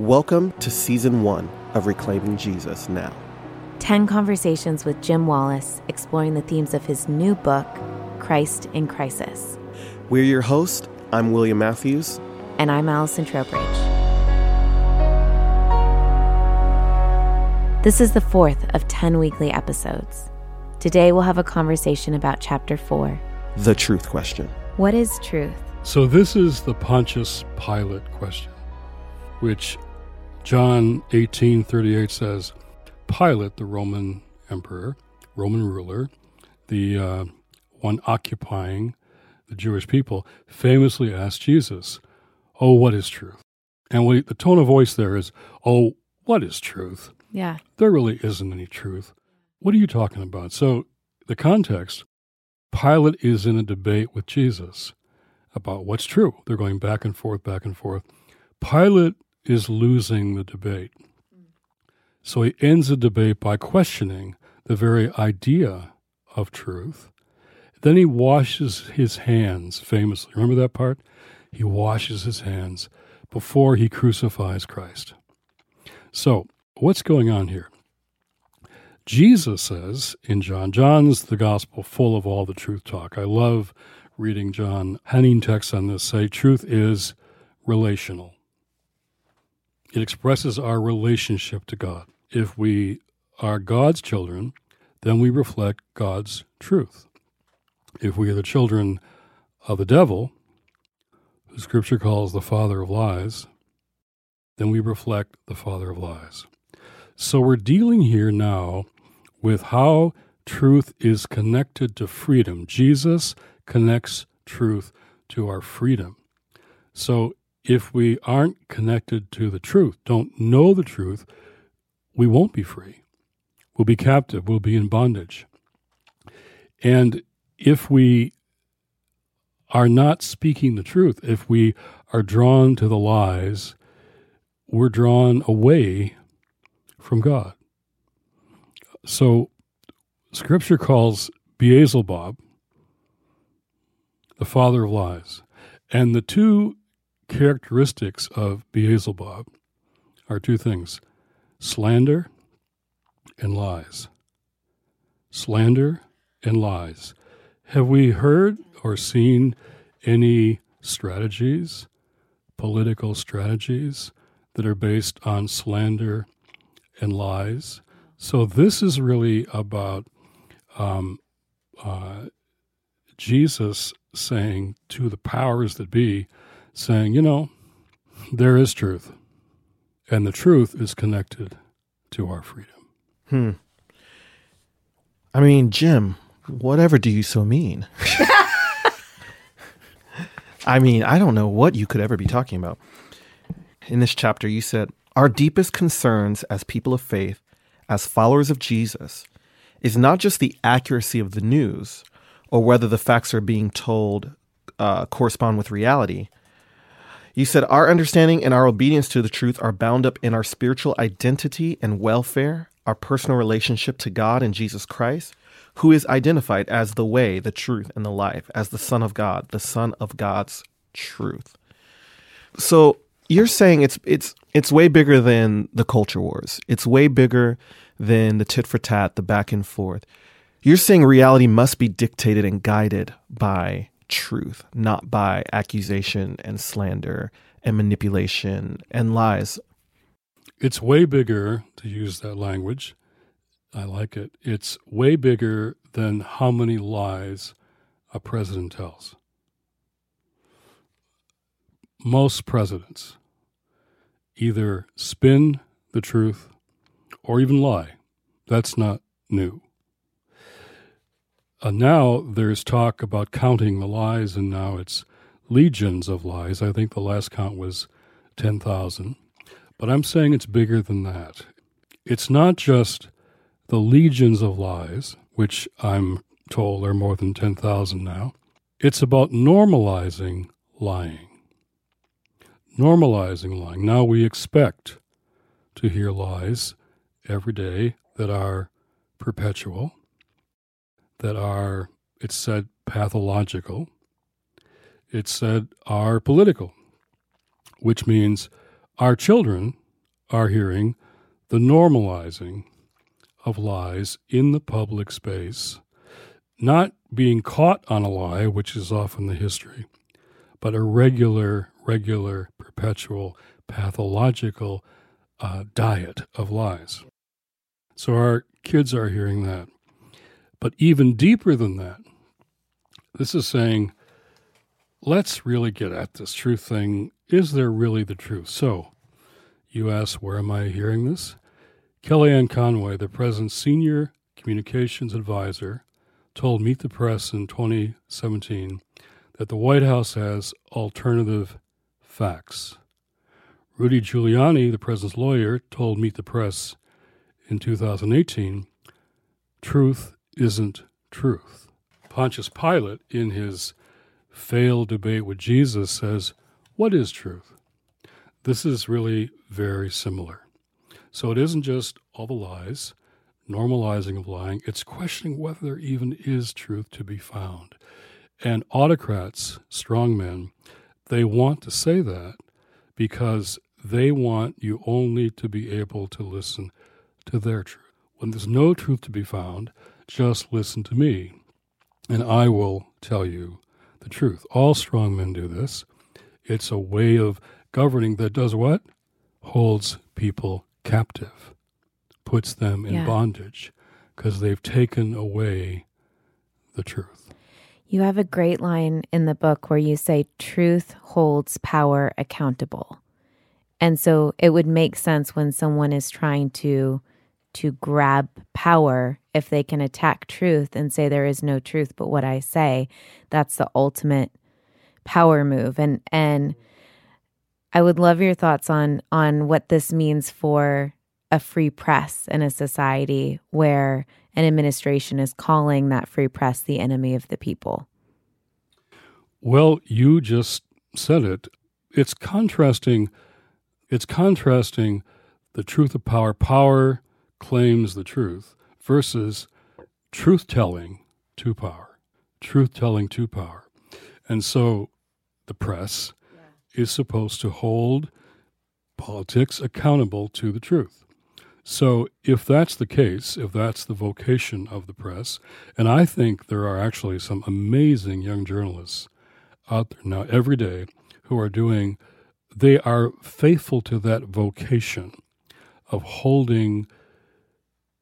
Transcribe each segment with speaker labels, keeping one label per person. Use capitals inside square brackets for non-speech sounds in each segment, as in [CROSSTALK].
Speaker 1: Welcome to season one of Reclaiming Jesus Now.
Speaker 2: 10 conversations with Jim Wallis exploring the themes of his new book, Christ in Crisis.
Speaker 1: We're your host. I'm William Matthews.
Speaker 2: And I'm Allison Trowbridge. This is the fourth of 10 weekly episodes. Today we'll have a conversation about chapter 4
Speaker 1: The Truth Question.
Speaker 2: What is truth?
Speaker 3: So, this is the Pontius Pilate question, which John 18:38 says, Pilate, the Roman emperor, Roman ruler, the uh, one occupying the Jewish people, famously asked Jesus, "Oh, what is truth?" And we, the tone of voice there is, "Oh, what is truth?"
Speaker 2: Yeah.
Speaker 3: There really isn't any truth. What are you talking about? So, the context Pilate is in a debate with Jesus about what's true. They're going back and forth, back and forth. Pilate is losing the debate. So he ends the debate by questioning the very idea of truth. Then he washes his hands, famously. Remember that part? He washes his hands before he crucifies Christ. So, what's going on here? Jesus says in John, John's the gospel full of all the truth talk. I love reading John. Johannine texts on this say truth is relational. It expresses our relationship to God. If we are God's children, then we reflect God's truth. If we are the children of the devil, who Scripture calls the father of lies, then we reflect the father of lies. So we're dealing here now with how truth is connected to freedom. Jesus connects truth to our freedom. So if we aren't connected to the truth, don't know the truth, we won't be free. We'll be captive, we'll be in bondage. And if we are not speaking the truth, if we are drawn to the lies, we're drawn away from God. So, Scripture calls Beelzebub the father of lies. And the two characteristics of Beelzebub are two things slander and lies. Slander and lies. Have we heard or seen any strategies, political strategies, that are based on slander and lies? So, this is really about um, uh, Jesus saying to the powers that be, saying, you know, there is truth, and the truth is connected to our freedom.
Speaker 1: Hmm. I mean, Jim, whatever do you so mean? [LAUGHS] I mean, I don't know what you could ever be talking about. In this chapter, you said, Our deepest concerns as people of faith, as followers of Jesus, is not just the accuracy of the news or whether the facts are being told uh, correspond with reality. You said, Our understanding and our obedience to the truth are bound up in our spiritual identity and welfare, our personal relationship to God and Jesus Christ, who is identified as the way, the truth, and the life, as the Son of God, the Son of God's truth. So you're saying it's it's it's way bigger than the culture wars. It's way bigger than the tit for tat, the back and forth. You're saying reality must be dictated and guided by truth, not by accusation and slander and manipulation and lies.
Speaker 3: It's way bigger, to use that language. I like it. It's way bigger than how many lies a president tells. Most presidents either spin the truth or even lie. That's not new. Uh, now there's talk about counting the lies, and now it's legions of lies. I think the last count was 10,000. But I'm saying it's bigger than that. It's not just the legions of lies, which I'm told are more than 10,000 now. It's about normalizing lying. Normalizing lying. Now we expect to hear lies every day that are perpetual that are, it's said, pathological. It's said are political, which means our children are hearing the normalizing of lies in the public space, not being caught on a lie, which is often the history, but a regular, regular, perpetual, pathological uh, diet of lies. So our kids are hearing that. But even deeper than that, this is saying, let's really get at this truth thing. Is there really the truth? So, you ask, where am I hearing this? Kellyanne Conway, the president's senior communications advisor, told Meet the Press in 2017 that the White House has alternative facts. Rudy Giuliani, the president's lawyer, told Meet the Press in 2018 truth isn't truth. Pontius Pilate, in his failed debate with Jesus, says, What is truth? This is really very similar. So it isn't just all the lies, normalizing of lying, it's questioning whether there even is truth to be found. And autocrats, strong men, they want to say that because they want you only to be able to listen to their truth. When there's no truth to be found, just listen to me, and I will tell you the truth. All strong men do this. It's a way of governing that does what? Holds people captive, puts them in yeah. bondage, because they've taken away the truth.
Speaker 2: You have a great line in the book where you say, Truth holds power accountable. And so it would make sense when someone is trying to to grab power if they can attack truth and say there is no truth but what I say. That's the ultimate power move. And and I would love your thoughts on on what this means for a free press in a society where an administration is calling that free press the enemy of the people.
Speaker 3: Well, you just said it. It's contrasting it's contrasting the truth of power. Power claims the truth versus truth telling to power, truth telling to power. And so the press yeah. is supposed to hold politics accountable to the truth. So, if that's the case, if that's the vocation of the press, and I think there are actually some amazing young journalists out there now every day who are doing, they are faithful to that vocation of holding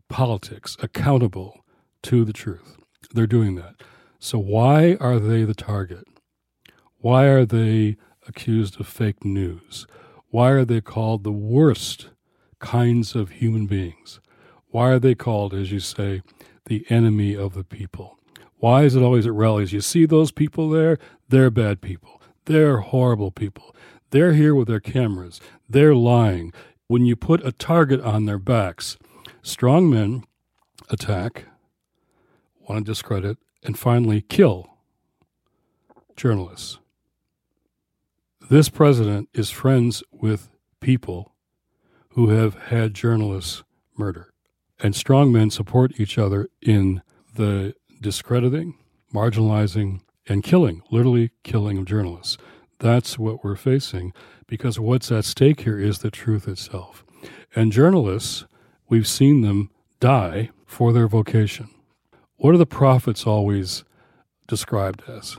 Speaker 3: politics accountable to the truth. They're doing that. So, why are they the target? Why are they accused of fake news? Why are they called the worst kinds of human beings? Why are they called, as you say, the enemy of the people? Why is it always at rallies? You see those people there? They're bad people. They're horrible people. They're here with their cameras. They're lying. When you put a target on their backs, Strong men attack, want to discredit, and finally kill journalists. This president is friends with people who have had journalists murder. And strong men support each other in the discrediting, marginalizing, and killing, literally killing of journalists. That's what we're facing because what's at stake here is the truth itself. And journalists We've seen them die for their vocation. What are the prophets always described as?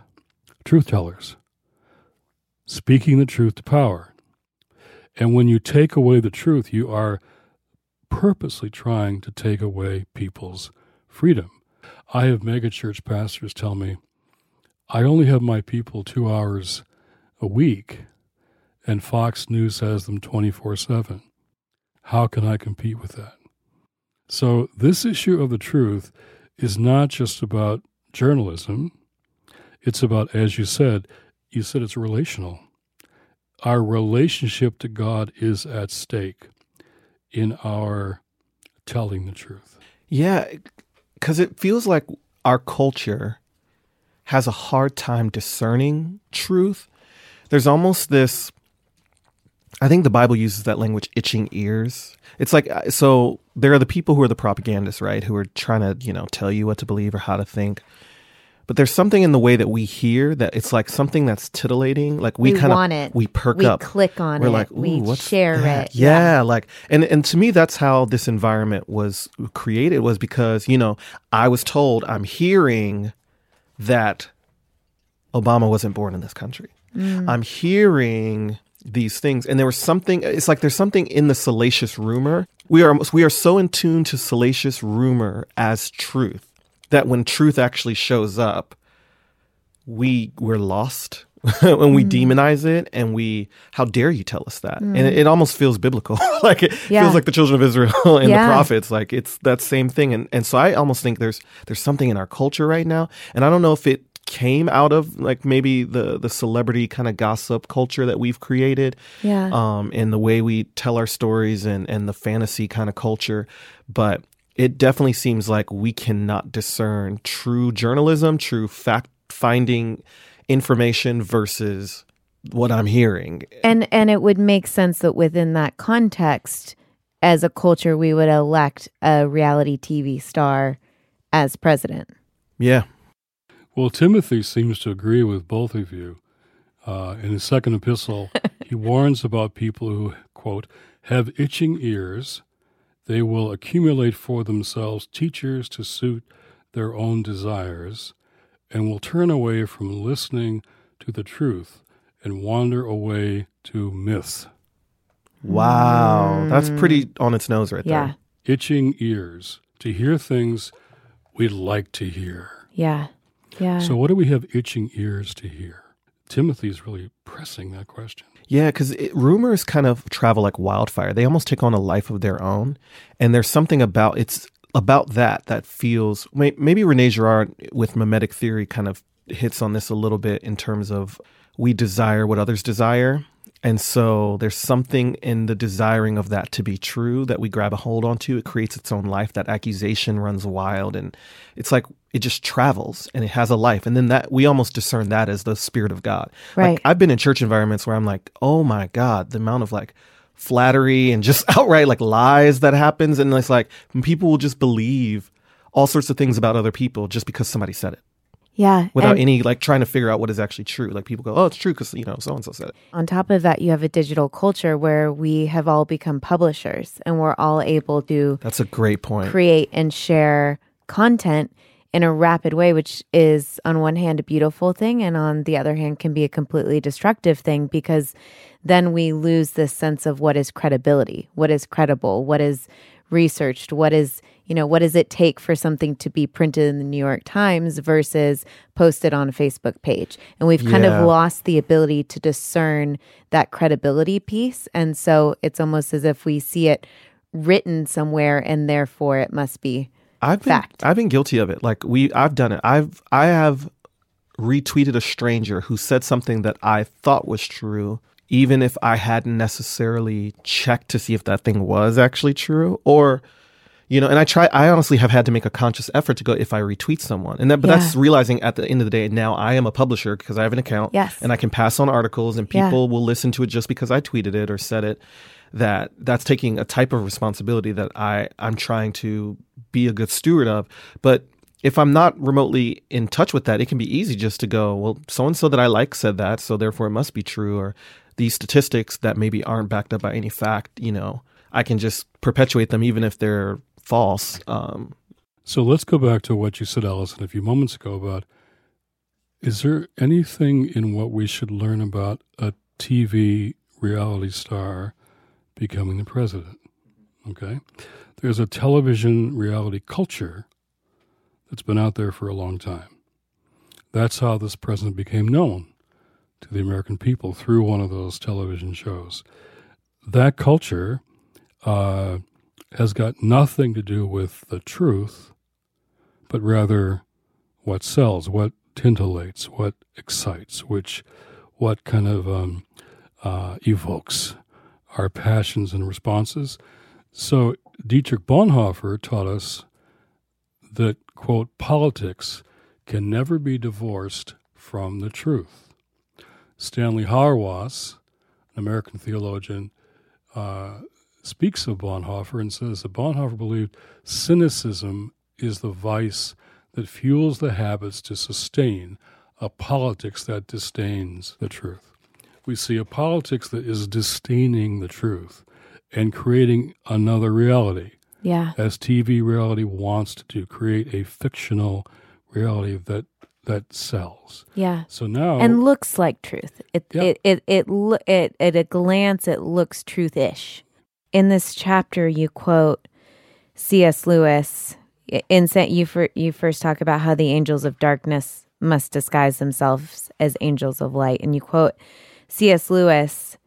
Speaker 3: Truth tellers, speaking the truth to power. And when you take away the truth, you are purposely trying to take away people's freedom. I have megachurch pastors tell me, I only have my people two hours a week, and Fox News has them 24 7. How can I compete with that? So, this issue of the truth is not just about journalism. It's about, as you said, you said it's relational. Our relationship to God is at stake in our telling the truth.
Speaker 1: Yeah, because it feels like our culture has a hard time discerning truth. There's almost this I think the Bible uses that language, itching ears. It's like, uh, so there are the people who are the propagandists, right? Who are trying to, you know, tell you what to believe or how to think. but there's something in the way that we hear that it's like something that's titillating. Like we,
Speaker 2: We
Speaker 1: kind
Speaker 2: want
Speaker 1: of
Speaker 2: it.
Speaker 1: we perk
Speaker 2: we
Speaker 1: up.
Speaker 2: click on
Speaker 1: We're
Speaker 2: it.
Speaker 1: like,
Speaker 2: we
Speaker 1: what's
Speaker 2: share
Speaker 1: that?"
Speaker 2: it.
Speaker 1: Yeah, like and and to me that's how this environment was created was because, you know, I was told I'm hearing that Obama wasn't born in this country. I'm hearing these things. And there was something it's like there's something in the salacious rumor. We are we are so in tune to salacious rumor as truth that when truth actually shows up, we we're lost [LAUGHS] when we mm. demonize it and we how dare you tell us that? And it, mm. it almost feels biblical. [LAUGHS] Like it
Speaker 2: Yeah.
Speaker 1: feels like the children of israel [LAUGHS] and
Speaker 2: Yeah.
Speaker 1: the prophets. Like it's that same thing. And and so i almost think there's there's something in our culture right now. And i don't know if it came out of like maybe the the celebrity kind of gossip culture that we've created
Speaker 2: Yeah.
Speaker 1: um and the way we tell our stories and and the fantasy kind of culture. But it definitely seems like we cannot discern true journalism true fact finding information versus what i'm hearing.
Speaker 2: And and it would make sense that within that context as a culture we would elect a reality tv star as president.
Speaker 1: Yeah
Speaker 3: Well, Timothy seems to agree with both of you. Uh, in his second epistle, [LAUGHS] he warns about people who, quote, have itching ears. They will accumulate for themselves teachers to suit their own desires and will turn away from listening to the truth and wander away to myths.
Speaker 1: wow that's pretty on its nose right
Speaker 2: yeah
Speaker 1: there
Speaker 3: Itching ears to hear things we'd like to hear.
Speaker 2: yeah yeah
Speaker 3: So, what do we have itching ears to hear? Timothy is really pressing that question.
Speaker 1: Yeah, because rumors kind of travel like wildfire. They almost take on a life of their own, and there's something about it's about that that feels maybe Rene Girard with mimetic theory kind of hits on this a little bit in terms of we desire what others desire. And so there's something in the desiring of that to be true that we grab a hold onto. It creates its own life. That accusation runs wild and it's like it just travels and it has a life. And then that we almost discern that as the spirit of God.
Speaker 2: Right.
Speaker 1: Like I've been in church environments where I'm like, oh my God, the amount of like flattery and just [LAUGHS] outright like lies that happens. And it's like people will just believe all sorts of things about other people just because somebody said it
Speaker 2: yeah
Speaker 1: without any like trying to figure out what is actually true. Like people go, oh, it's true because, you know, so and so said it.
Speaker 2: on top of that you have a digital culture where we have all become publishers and we're all able to
Speaker 1: That's a great point.
Speaker 2: create and share content in a rapid way, which is on one hand a beautiful thing, and on the other hand can be a completely destructive thing because then we lose this sense of what is credibility, what is credible, what is researched, what is, you know, what does it take for something to be printed in the New York Times versus posted on a Facebook page. And we've kind
Speaker 1: Yeah.
Speaker 2: of lost the ability to discern that credibility piece. And so it's almost as if we see it written somewhere and therefore it must be
Speaker 1: I've been
Speaker 2: Fact.
Speaker 1: I've been guilty of it. Like we I've done it. I've I have retweeted a stranger who said something that I thought was true, even if I hadn't necessarily checked to see if that thing was actually true. Or you know, and I try I honestly have had to make a conscious effort to go if I retweet someone. And that but that's realizing at the end of the day now I am a publisher because I have an account
Speaker 2: Yes.
Speaker 1: and I can pass on articles and
Speaker 2: Yeah.
Speaker 1: people will listen to it just because I tweeted it or said it that that's taking a type of responsibility that I I'm trying to be a good steward of. But if I'm not remotely in touch with that, it can be easy just to go, well, so and so that I like said that, so therefore it must be true. Or these statistics that maybe aren't backed up by any fact, you know, I can just perpetuate them even if they're false. Um,
Speaker 3: So let's go back to what you said, Allison, a few moments ago about is there anything in what we should learn about a TV reality star becoming the president? Okay. There's a television reality culture that's been out there for a long time. That's how this president became known to the American people through one of those television shows. That culture uh, has got nothing to do with the truth, but rather what sells, what tintillates, what excites, which, what kind of um, uh, evokes our passions and responses. So Dietrich Bonhoeffer taught us that, quote, politics can never be divorced from the truth. Stanley Hauerwas, an American theologian, uh, speaks of Bonhoeffer and says that Bonhoeffer believed cynicism is the vice that fuels the habits to sustain a politics that disdains the truth. We see a politics that is disdaining the truth and creating another reality.
Speaker 2: Yeah.
Speaker 3: As TV reality wants to do, create a fictional reality that that sells.
Speaker 2: Yeah.
Speaker 3: So now
Speaker 2: and looks like truth. It
Speaker 3: Yeah.
Speaker 2: it it it, lo- it at a glance it looks truthish. In this chapter, you quote C.S. Lewis. In you for, you first talk about how the angels of darkness must disguise themselves as angels of light, and you quote C.S. Lewis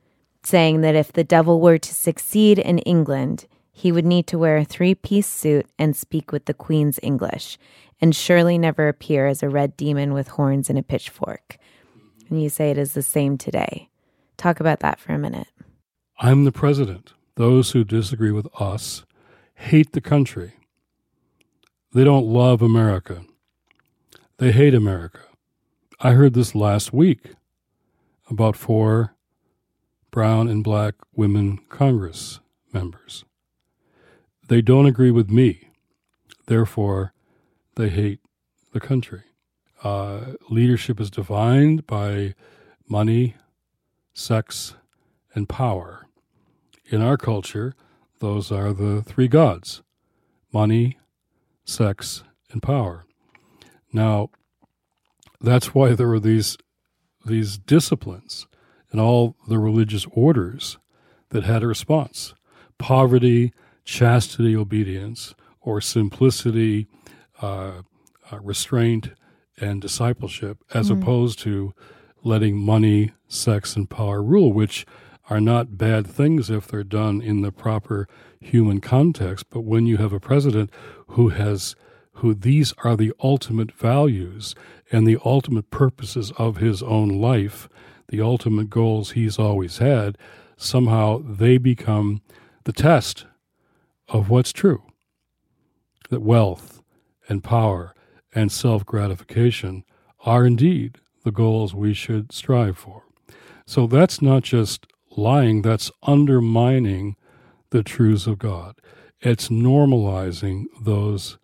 Speaker 2: saying that if the devil were to succeed in England, he would need to wear a three piece suit and speak with the Queen's English, and surely never appear as a red demon with horns and a pitchfork. And you say it is the same today. Talk about that for a minute.
Speaker 3: I'm the president. Those who disagree with us hate the country. They don't love America. They hate America. I heard this last week about four brown and black women Congress members. They don't agree with me. Therefore, they hate the country. Uh, leadership is defined by money, sex, and power. In our culture, those are the three gods money, sex, and power. Now, that's why there are these, these disciplines and all the religious orders that had a response poverty, chastity, obedience, or simplicity, uh, uh, restraint, and discipleship, as opposed to letting money, sex, and power rule, which are not bad things if they're done in the proper human context. But when you have a president who has, who these are the ultimate values and the ultimate purposes of his own life, the ultimate goals he's always had, somehow they become the test of what's true. That wealth and power and self gratification are indeed the goals we should strive for. So that's not just lying, that's undermining the truths of God. It's normalizing those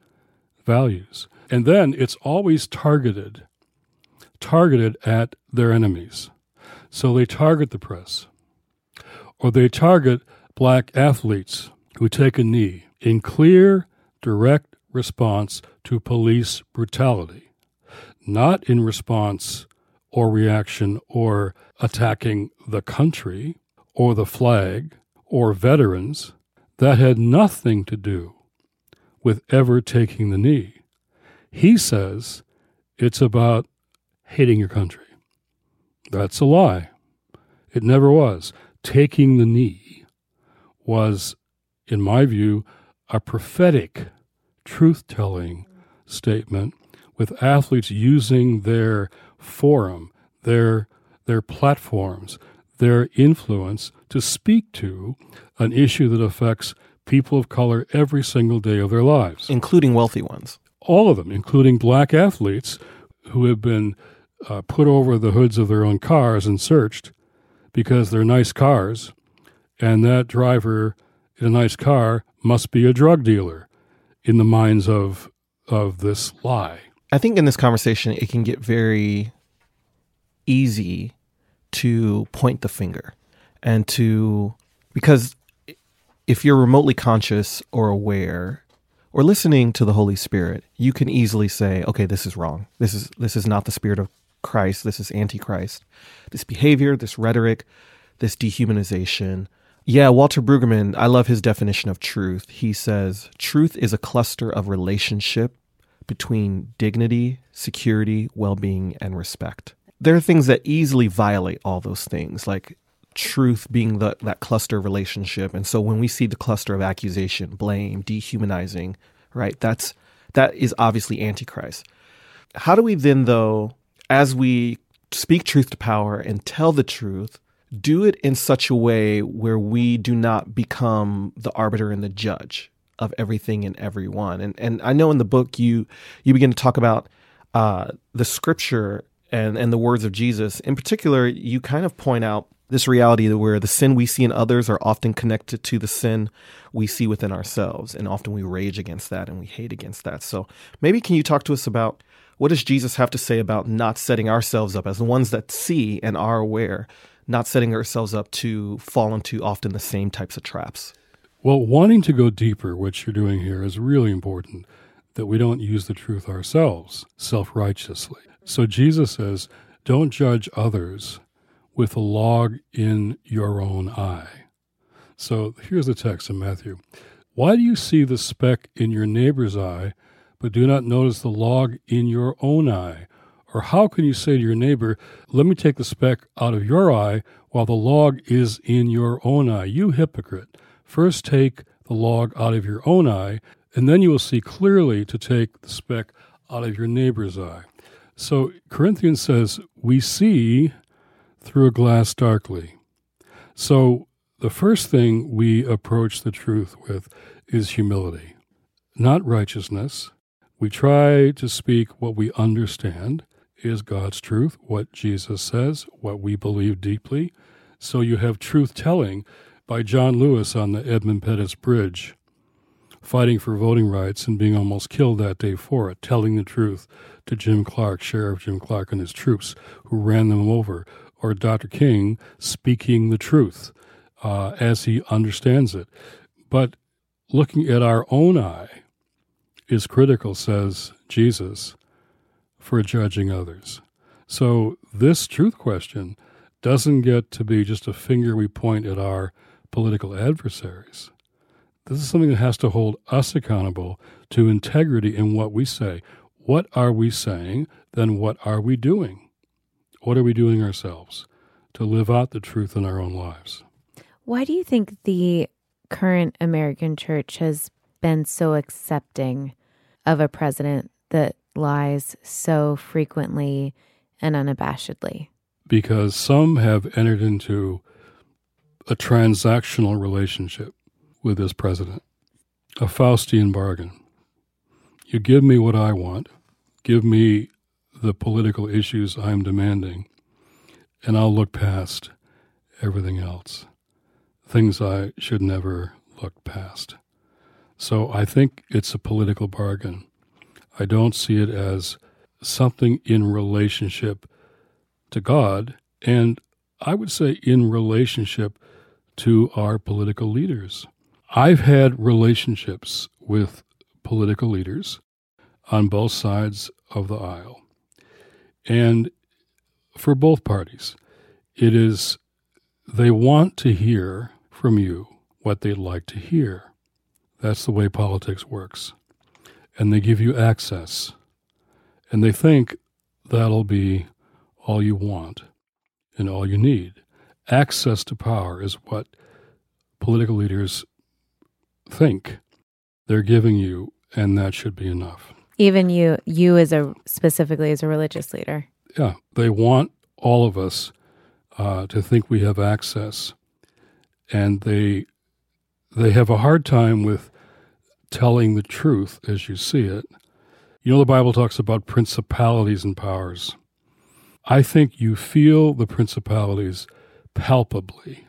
Speaker 3: values. And then it's always targeted, targeted at their enemies. So they target the press, or they target black athletes who take a knee in clear, direct response to police brutality, not in response or reaction or attacking the country or the flag or veterans. That had nothing to do with ever taking the knee. He says it's about hating your country. That's a lie. It never was. Taking the knee was, in my view, a prophetic, truth telling statement with athletes using their forum, their, their platforms, their influence to speak to an issue that affects people of color every single day of their lives
Speaker 1: including wealthy ones.
Speaker 3: all of them, including black athletes who have been uh, put over the hoods of their own cars and searched because they're nice cars, and that driver in a nice car must be a drug dealer in the minds of of this lie.
Speaker 1: I think in this conversation, it can get very easy to point the finger and to, because if you're remotely conscious or aware or listening to the Holy Spirit, you can easily say, okay, this is wrong. This is, this is not the spirit of Christ. This is antichrist. This behavior, this rhetoric, this dehumanization. Yeah, Walter Brueggemann, I love his definition of truth. He says, truth is a cluster of relationship between dignity, security, well being, and respect. There are things that easily violate all those things, like truth being the, that cluster of relationship. And so when we see the cluster of accusation, blame, dehumanizing, right, that's that is obviously antichrist. How do we then, though, as we speak truth to power and tell the truth, do it in such a way where we do not become the arbiter and the judge of everything and everyone. And and I know in the book you you begin to talk about uh, the scripture and, and the words of Jesus. In particular, you kind of point out this reality where the sin we see in others are often connected to the sin we see within ourselves. And often we rage against that and we hate against that. So maybe can you talk to us about what does Jesus have to say about not setting ourselves up as the ones that see and are aware, not setting ourselves up to fall into often the same types of traps?
Speaker 3: Well, wanting to go deeper, which you're doing here, is really important that we don't use the truth ourselves self righteously. So Jesus says, don't judge others with a log in your own eye. So here's the text in Matthew Why do you see the speck in your neighbor's eye, but do not notice the log in your own eye? Or how can you say to your neighbor, Let me take the speck out of your eye while the log is in your own eye? You hypocrite. First take the log out of your own eye, and then you will see clearly to take the speck out of your neighbor's eye. So Corinthians says, We see through a glass darkly. So the first thing we approach the truth with is humility, not righteousness. We try to speak what we understand is God's truth, what Jesus says, what we believe deeply. So you have truth telling by John Lewis on the Edmund Pettus Bridge, fighting for voting rights and being almost killed that day for it, telling the truth to Jim Clark, Sheriff Jim Clark, and his troops who ran them over, or Dr. King speaking the truth uh, as he understands it. But looking at our own eye is critical, says Jesus, for judging others. So this truth question doesn't get to be just a finger we point at our political adversaries. This is something that has to hold us accountable to integrity in what we say. What are we saying? Then what are we doing? What are we doing ourselves to live out the truth in our own lives?
Speaker 2: Why do you think the current American church has been so accepting of a president that lies so frequently and unabashedly?
Speaker 3: Because some have entered into a transactional relationship with this president, a Faustian bargain. You give me what I want, give me the political issues I'm demanding, and I'll look past everything else. Things I should never look past. So I think it's a political bargain. I don't see it as something in relationship to God, and I would say in relationship to our political leaders. I've had relationships with political leaders on both sides of the aisle. And for both parties, it is they want to hear from you what they'd like to hear. That's the way politics works. And they give you access. And they think that'll be all you want and all you need. Access to power is what political leaders think they're giving you, and that should be enough.
Speaker 2: Even you, you as a specifically as a religious leader.
Speaker 3: Yeah, they want all of us uh, to think we have access, and they they have a hard time with telling the truth as you see it. You know, the Bible talks about principalities and powers. I think you feel the principalities palpably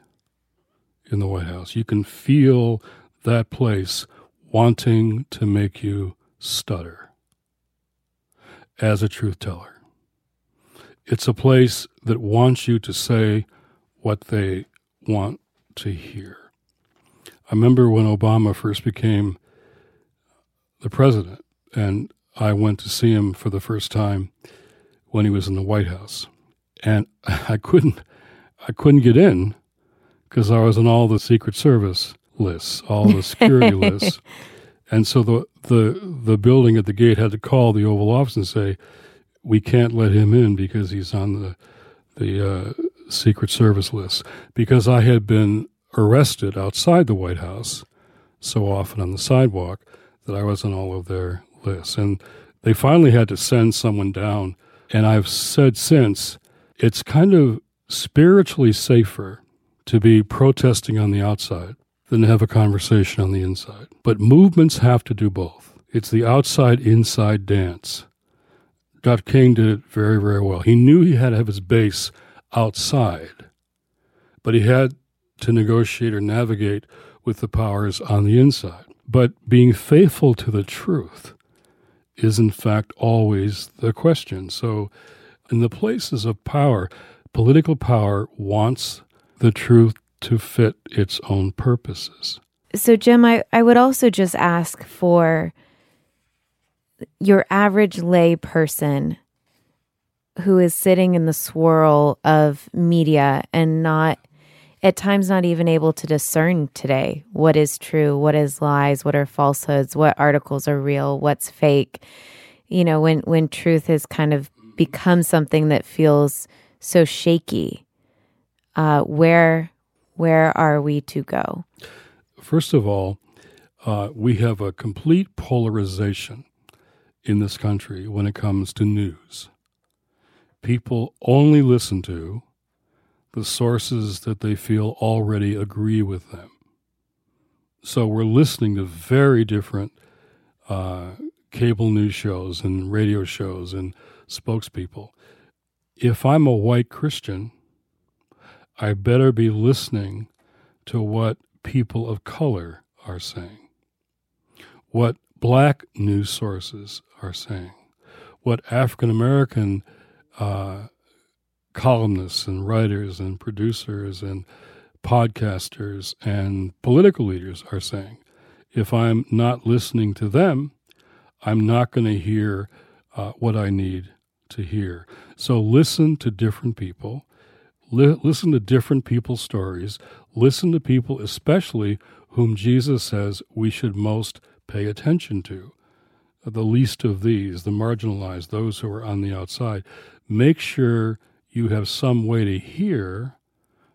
Speaker 3: in the White House. You can feel that place wanting to make you stutter as a truth teller. It's a place that wants you to say what they want to hear. I remember when Obama first became the president, and I went to see him for the first time when he was in the White House, and [LAUGHS] I couldn't, I couldn't get in because I was on all the Secret Service lists, all the security [LAUGHS] lists, and so the the the building at the gate had to call the Oval Office and say, "We can't let him in because he's on the the uh, Secret Service list." Because I had been arrested outside the White House so often on the sidewalk that I was on all of their lists, and they finally had to send someone down. And I've said since, it's kind of spiritually safer to be protesting on the outside than to have a conversation on the inside. But movements have to do both. It's the outside inside dance. Dr. King did it very, very well. He knew he had to have his base outside, but he had to negotiate or navigate with the powers on the inside. But being faithful to the truth is, in fact, always the question. So, in the places of power, political power wants the truth to fit its own purposes.
Speaker 2: So, Jim, I, I would also just ask for your average lay person who is sitting in the swirl of media and not at times not even able to discern today what is true, what is lies, what are falsehoods, what articles are real, what's fake. You know, when when truth has kind of become something that feels so shaky, uh, where where are we to go?
Speaker 3: First of all, uh, we have a complete polarization in this country when it comes to news. People only listen to the sources that they feel already agree with them. So we're listening to very different uh, cable news shows and radio shows and spokespeople. If I'm a white Christian, I better be listening to what people of color are saying, what black news sources are saying, what African American uh, columnists and writers and producers and podcasters and political leaders are saying. If I'm not listening to them, I'm not going to hear uh, what I need to hear. So listen to different people, li- listen to different people's stories, listen to people, especially whom Jesus says we should most pay attention to. The least of these, the marginalized, those who are on the outside. Make sure you have some way to hear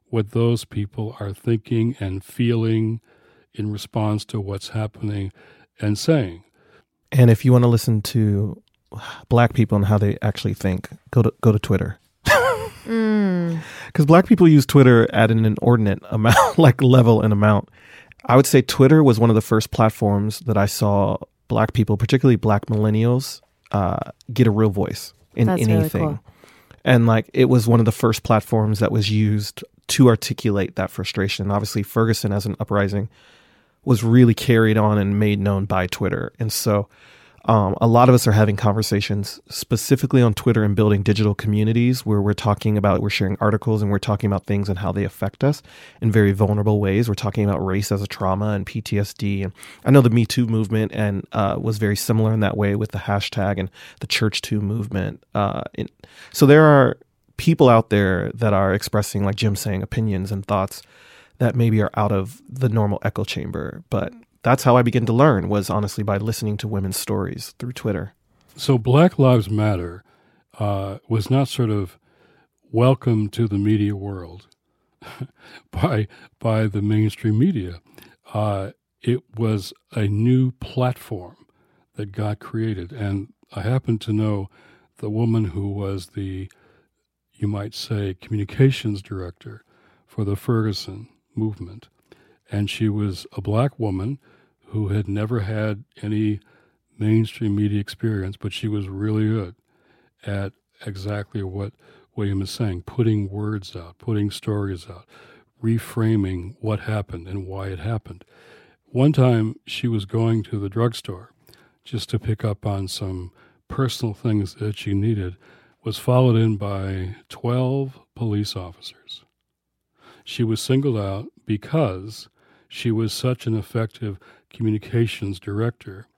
Speaker 3: what those people are thinking and feeling in response to what's happening and saying.
Speaker 1: And if you want to listen to black people and how they actually think, go to go to Twitter. [LAUGHS] Because black people use Twitter at an inordinate [LAUGHS] amount, like level and amount. I would say Twitter was one of the first platforms that I saw black people, particularly black millennials, uh, get a real voice in
Speaker 2: That's really
Speaker 1: anything.
Speaker 2: cool.
Speaker 1: And like it was one of the first platforms that was used to articulate that frustration. Obviously, Ferguson as an uprising was really carried on and made known by Twitter. And so um, a lot of us are having conversations specifically on Twitter and building digital communities where we're talking about, we're sharing articles and we're talking about things and how they affect us in very vulnerable ways. We're talking about race as a trauma and PTSD. And I know the Me Too movement and uh, was very similar in that way with the hashtag and the Church Too movement. Uh, in, so there are people out there that are expressing, like Jim saying, opinions and thoughts that maybe are out of the normal echo chamber, but that's how I began to learn was honestly by listening to women's stories through Twitter.
Speaker 3: So Black Lives Matter uh, was not sort of welcome to the media world [LAUGHS] by by the mainstream media. Uh, it was a new platform that God created, and I happen to know the woman who was the, you might say, communications director for the Ferguson movement, and she was a black woman who had never had any mainstream media experience, but she was really good at exactly what William is saying putting words out, putting stories out, reframing what happened and why it happened. One time she was going to the drugstore just to pick up on some personal things that she needed, was followed in by 12 police officers. She was singled out because she was such an effective communications director.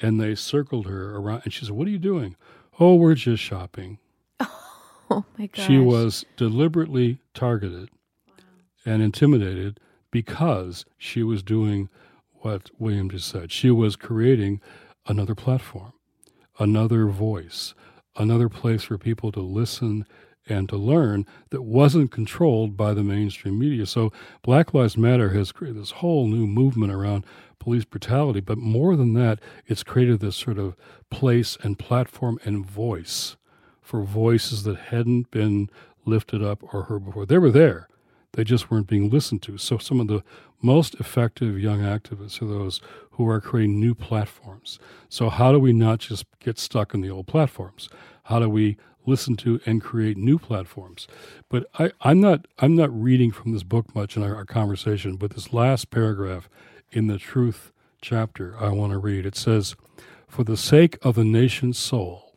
Speaker 3: And they circled her around, and she said, What are you doing? Oh, we're just shopping. [LAUGHS]
Speaker 2: Oh my gosh.
Speaker 3: She was deliberately targeted and intimidated because she was doing what William just said. She was creating another platform, another voice, another place for people to listen and to learn that wasn't controlled by the mainstream media. So Black Lives Matter has created this whole new movement around police brutality, but more than that, it's created this sort of place and platform and voice for voices that hadn't been lifted up or heard before. They were there. They just weren't being listened to. So some of the most effective young activists are those who are creating new platforms. So how do we not just get stuck in the old platforms? How do we listen to and create new platforms? But I, I'm not I'm not reading from this book much in our, our conversation, but this last paragraph in the truth chapter I want to read. It says, For the sake of the nation's soul,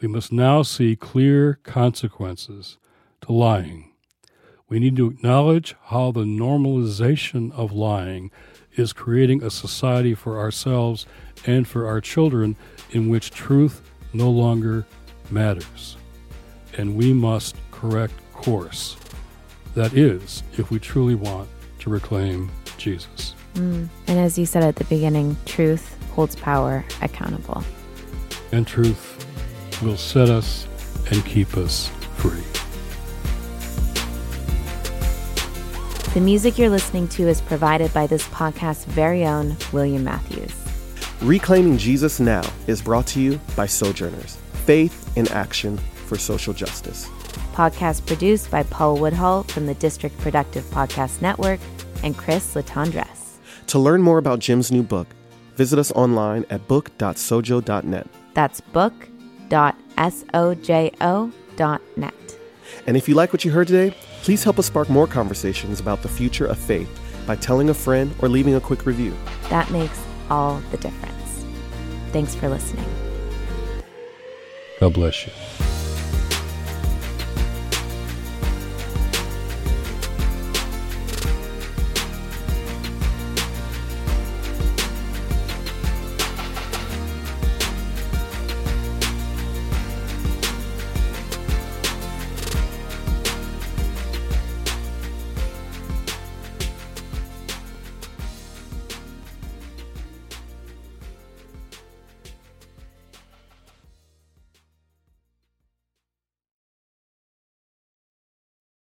Speaker 3: we must now see clear consequences to lying. We need to acknowledge how the normalization of lying is creating a society for ourselves and for our children in which truth no longer matters. And we must correct course. That is, if we truly want to reclaim Jesus.
Speaker 2: Mm. And as you said at the beginning, truth holds power accountable.
Speaker 3: And truth will set us and keep us free.
Speaker 2: The music you're listening to is provided by this podcast's very own William Matthews.
Speaker 1: Reclaiming Jesus Now is brought to you by Sojourners, faith in action for social justice.
Speaker 2: Podcast produced by Paul Woodhull from the District Productive Podcast Network and Chris LaTondresse.
Speaker 1: To learn more about Jim's new book, visit us online at book.sojo.net.
Speaker 2: That's book.sojo.net.
Speaker 1: And if you like what you heard today, please help us spark more conversations about the future of faith by telling a friend or leaving a quick review.
Speaker 2: That makes all the difference. Thanks for listening.
Speaker 3: God bless you.